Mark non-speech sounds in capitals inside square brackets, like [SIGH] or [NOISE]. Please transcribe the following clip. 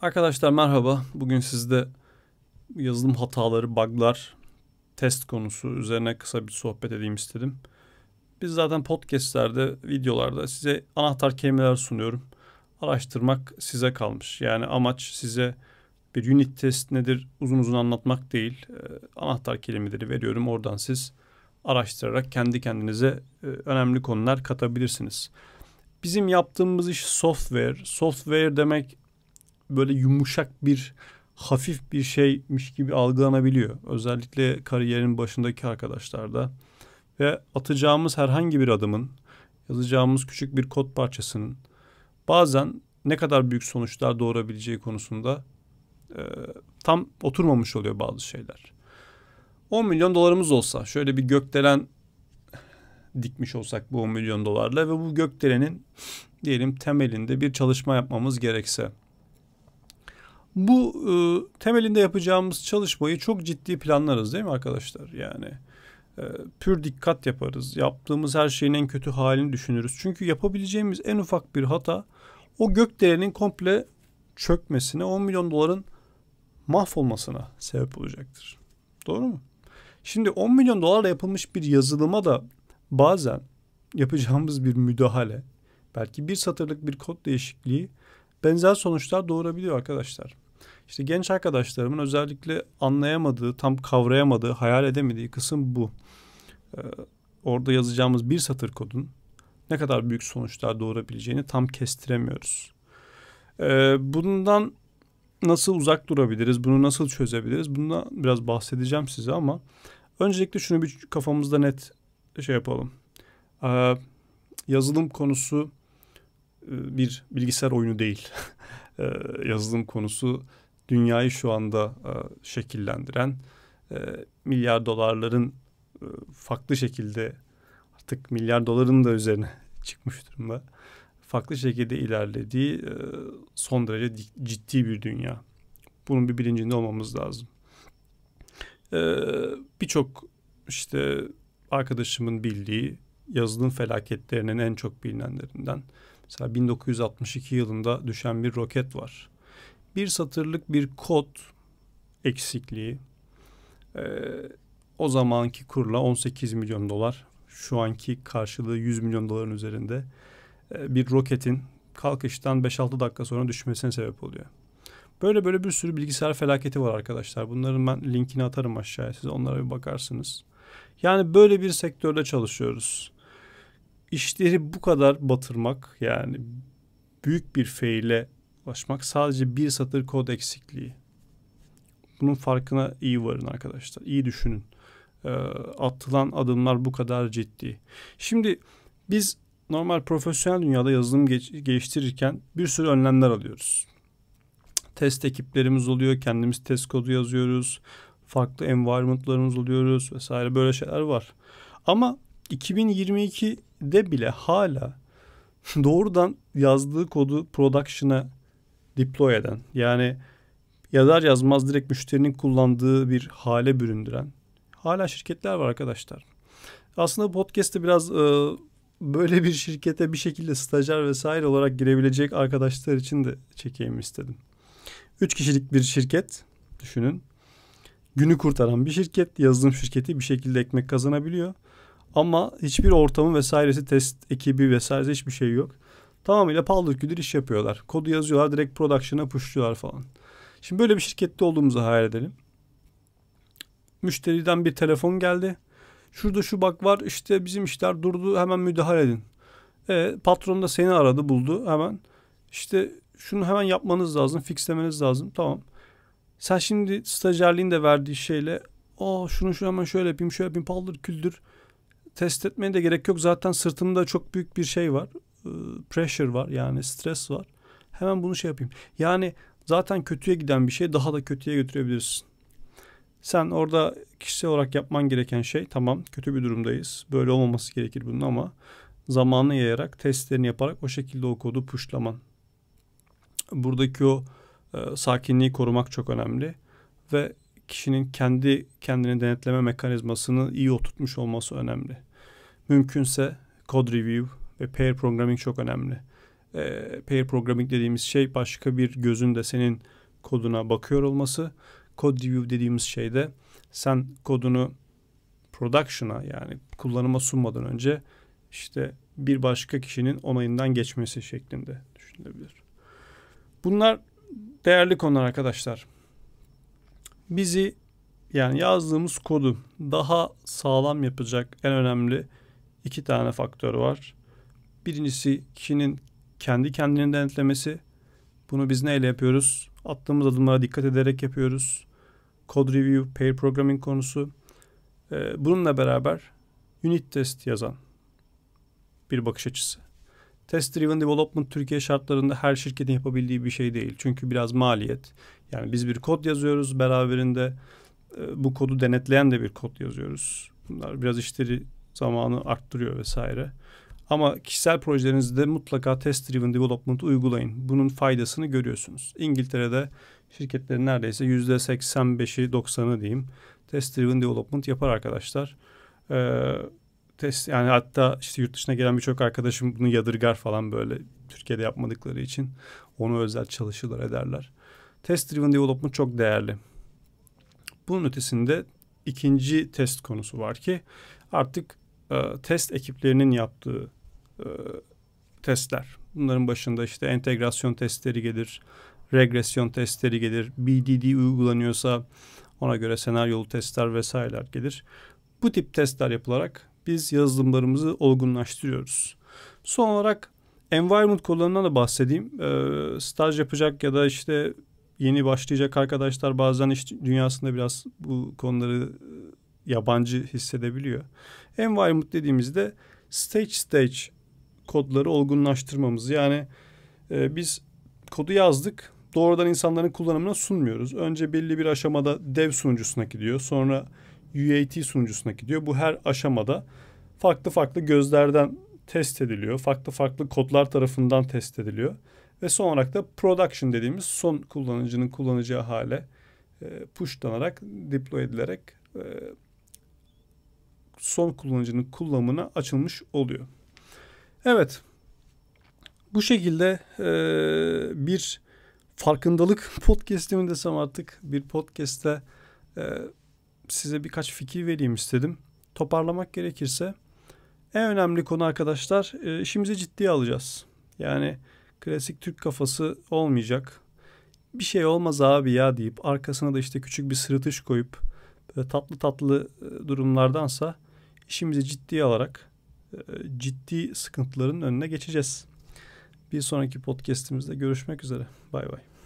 Arkadaşlar merhaba. Bugün sizde yazılım hataları, bug'lar, test konusu üzerine kısa bir sohbet edeyim istedim. Biz zaten podcastlerde, videolarda size anahtar kelimeler sunuyorum. Araştırmak size kalmış. Yani amaç size bir unit test nedir uzun uzun anlatmak değil. Ee, anahtar kelimeleri veriyorum. Oradan siz araştırarak kendi kendinize e, önemli konular katabilirsiniz. Bizim yaptığımız iş software. Software demek böyle yumuşak bir hafif bir şeymiş gibi algılanabiliyor. Özellikle kariyerin başındaki arkadaşlarda ve atacağımız herhangi bir adımın, yazacağımız küçük bir kod parçasının bazen ne kadar büyük sonuçlar doğurabileceği konusunda e, tam oturmamış oluyor bazı şeyler. 10 milyon dolarımız olsa şöyle bir gökdelen dikmiş olsak bu 10 milyon dolarla ve bu gökdelenin diyelim temelinde bir çalışma yapmamız gerekse bu e, temelinde yapacağımız çalışmayı çok ciddi planlarız değil mi arkadaşlar? Yani e, pür dikkat yaparız. Yaptığımız her şeyin en kötü halini düşünürüz. Çünkü yapabileceğimiz en ufak bir hata o gökdelenin komple çökmesine 10 milyon doların mahvolmasına sebep olacaktır. Doğru mu? Şimdi 10 milyon dolarla yapılmış bir yazılıma da bazen yapacağımız bir müdahale, belki bir satırlık bir kod değişikliği benzer sonuçlar doğurabiliyor arkadaşlar. İşte genç arkadaşlarımın özellikle anlayamadığı, tam kavrayamadığı, hayal edemediği kısım bu. Ee, orada yazacağımız bir satır kodun ne kadar büyük sonuçlar doğurabileceğini tam kestiremiyoruz. Ee, bundan nasıl uzak durabiliriz, bunu nasıl çözebiliriz bundan biraz bahsedeceğim size ama öncelikle şunu bir kafamızda net şey yapalım. Ee, yazılım konusu e, bir bilgisayar oyunu değil. [LAUGHS] Ee, yazılım konusu dünyayı şu anda e, şekillendiren e, milyar dolarların e, farklı şekilde artık milyar doların da üzerine [LAUGHS] çıkmış durumda. Farklı şekilde ilerlediği e, son derece ciddi bir dünya. Bunun bir bilincinde olmamız lazım. E, Birçok işte arkadaşımın bildiği yazılım felaketlerinin en çok bilinenlerinden mesela 1962 yılında düşen bir roket var bir satırlık bir kod eksikliği e, o zamanki kurla 18 milyon dolar şu anki karşılığı 100 milyon doların üzerinde e, bir roketin kalkıştan 5-6 dakika sonra düşmesine sebep oluyor. Böyle böyle bir sürü bilgisayar felaketi var arkadaşlar. Bunların ben linkini atarım aşağıya size onlara bir bakarsınız. Yani böyle bir sektörde çalışıyoruz. İşleri bu kadar batırmak yani büyük bir feyle ulaşmak sadece bir satır kod eksikliği. Bunun farkına iyi varın arkadaşlar. İyi düşünün. E, atılan adımlar bu kadar ciddi. Şimdi biz normal profesyonel dünyada yazılım geç, geliştirirken bir sürü önlemler alıyoruz. Test ekiplerimiz oluyor. Kendimiz test kodu yazıyoruz. Farklı environmentlarımız oluyoruz vesaire böyle şeyler var. Ama 2022'de bile hala [LAUGHS] doğrudan yazdığı kodu production'a deploy eden yani yazar yazmaz direkt müşterinin kullandığı bir hale büründüren hala şirketler var arkadaşlar. Aslında podcast'te biraz e, böyle bir şirkete bir şekilde stajyer vesaire olarak girebilecek arkadaşlar için de çekeyim istedim. Üç kişilik bir şirket düşünün. Günü kurtaran bir şirket, yazılım şirketi bir şekilde ekmek kazanabiliyor. Ama hiçbir ortamı vesairesi, test ekibi vesaire hiçbir şey yok. Tamamıyla paldır küldür iş yapıyorlar. Kodu yazıyorlar direkt production'a pushluyorlar falan. Şimdi böyle bir şirkette olduğumuzu hayal edelim. Müşteriden bir telefon geldi. Şurada şu bak var işte bizim işler durdu hemen müdahale edin. E, patron da seni aradı buldu hemen. İşte şunu hemen yapmanız lazım fixlemeniz lazım tamam. Sen şimdi stajyerliğin de verdiği şeyle o şunu şu hemen şöyle yapayım şöyle yapayım paldır küldür test etmeye de gerek yok. Zaten sırtımda çok büyük bir şey var. E, pressure var yani stres var. Hemen bunu şey yapayım. Yani zaten kötüye giden bir şey daha da kötüye götürebilirsin. Sen orada kişisel olarak yapman gereken şey tamam kötü bir durumdayız. Böyle olmaması gerekir bunun ama zamanı yayarak testlerini yaparak o şekilde o kodu pushlaman. Buradaki o e, sakinliği korumak çok önemli ve kişinin kendi kendini denetleme mekanizmasını iyi oturtmuş olması önemli. Mümkünse code review ve pair programming çok önemli. E, pair programming dediğimiz şey başka bir gözün de senin koduna bakıyor olması. Code review dediğimiz şey de sen kodunu production'a yani kullanıma sunmadan önce işte bir başka kişinin onayından geçmesi şeklinde düşünülebilir. Bunlar değerli konular arkadaşlar. Bizi yani yazdığımız kodu daha sağlam yapacak en önemli iki tane faktör var. Birincisi kişinin kendi kendini denetlemesi. Bunu biz neyle yapıyoruz? Attığımız adımlara dikkat ederek yapıyoruz. Code review, pair programming konusu. Ee, bununla beraber unit test yazan bir bakış açısı. Test driven development Türkiye şartlarında her şirketin yapabildiği bir şey değil. Çünkü biraz maliyet. Yani biz bir kod yazıyoruz beraberinde e, bu kodu denetleyen de bir kod yazıyoruz. Bunlar biraz işleri zamanı arttırıyor vesaire. Ama kişisel projelerinizde mutlaka test driven development uygulayın. Bunun faydasını görüyorsunuz. İngiltere'de şirketlerin neredeyse yüzde 85'i 90'ı diyeyim test driven development yapar arkadaşlar. Ee, test yani hatta işte yurt dışına gelen birçok arkadaşım bunu yadırgar falan böyle Türkiye'de yapmadıkları için onu özel çalışırlar ederler. Test driven development çok değerli. Bunun ötesinde ikinci test konusu var ki artık e, test ekiplerinin yaptığı e, testler. Bunların başında işte entegrasyon testleri gelir, regresyon testleri gelir, BDD uygulanıyorsa ona göre senaryolu testler vesaireler gelir. Bu tip testler yapılarak biz yazılımlarımızı olgunlaştırıyoruz. Son olarak environment kodlarından da bahsedeyim. Ee, staj yapacak ya da işte yeni başlayacak arkadaşlar bazen iş dünyasında biraz bu konuları e, yabancı hissedebiliyor. Environment dediğimizde stage stage kodları olgunlaştırmamız. Yani e, biz kodu yazdık doğrudan insanların kullanımına sunmuyoruz. Önce belli bir aşamada dev sunucusuna gidiyor. Sonra UAT sunucusuna gidiyor. Bu her aşamada farklı farklı gözlerden test ediliyor. Farklı farklı kodlar tarafından test ediliyor. Ve son olarak da production dediğimiz son kullanıcının kullanacağı hale e, pushlanarak, deploy edilerek e, son kullanıcının kullanımına açılmış oluyor. Evet. Bu şekilde e, bir farkındalık [LAUGHS] podcast'i mi desem artık bir podcast'te e, size birkaç fikir vereyim istedim. Toparlamak gerekirse en önemli konu arkadaşlar e, işimizi ciddiye alacağız. Yani klasik Türk kafası olmayacak. Bir şey olmaz abi ya deyip arkasına da işte küçük bir sırıtış koyup böyle tatlı tatlı e, durumlardansa işimizi ciddiye alarak ciddi sıkıntıların önüne geçeceğiz. Bir sonraki podcast'imizde görüşmek üzere. Bay bay.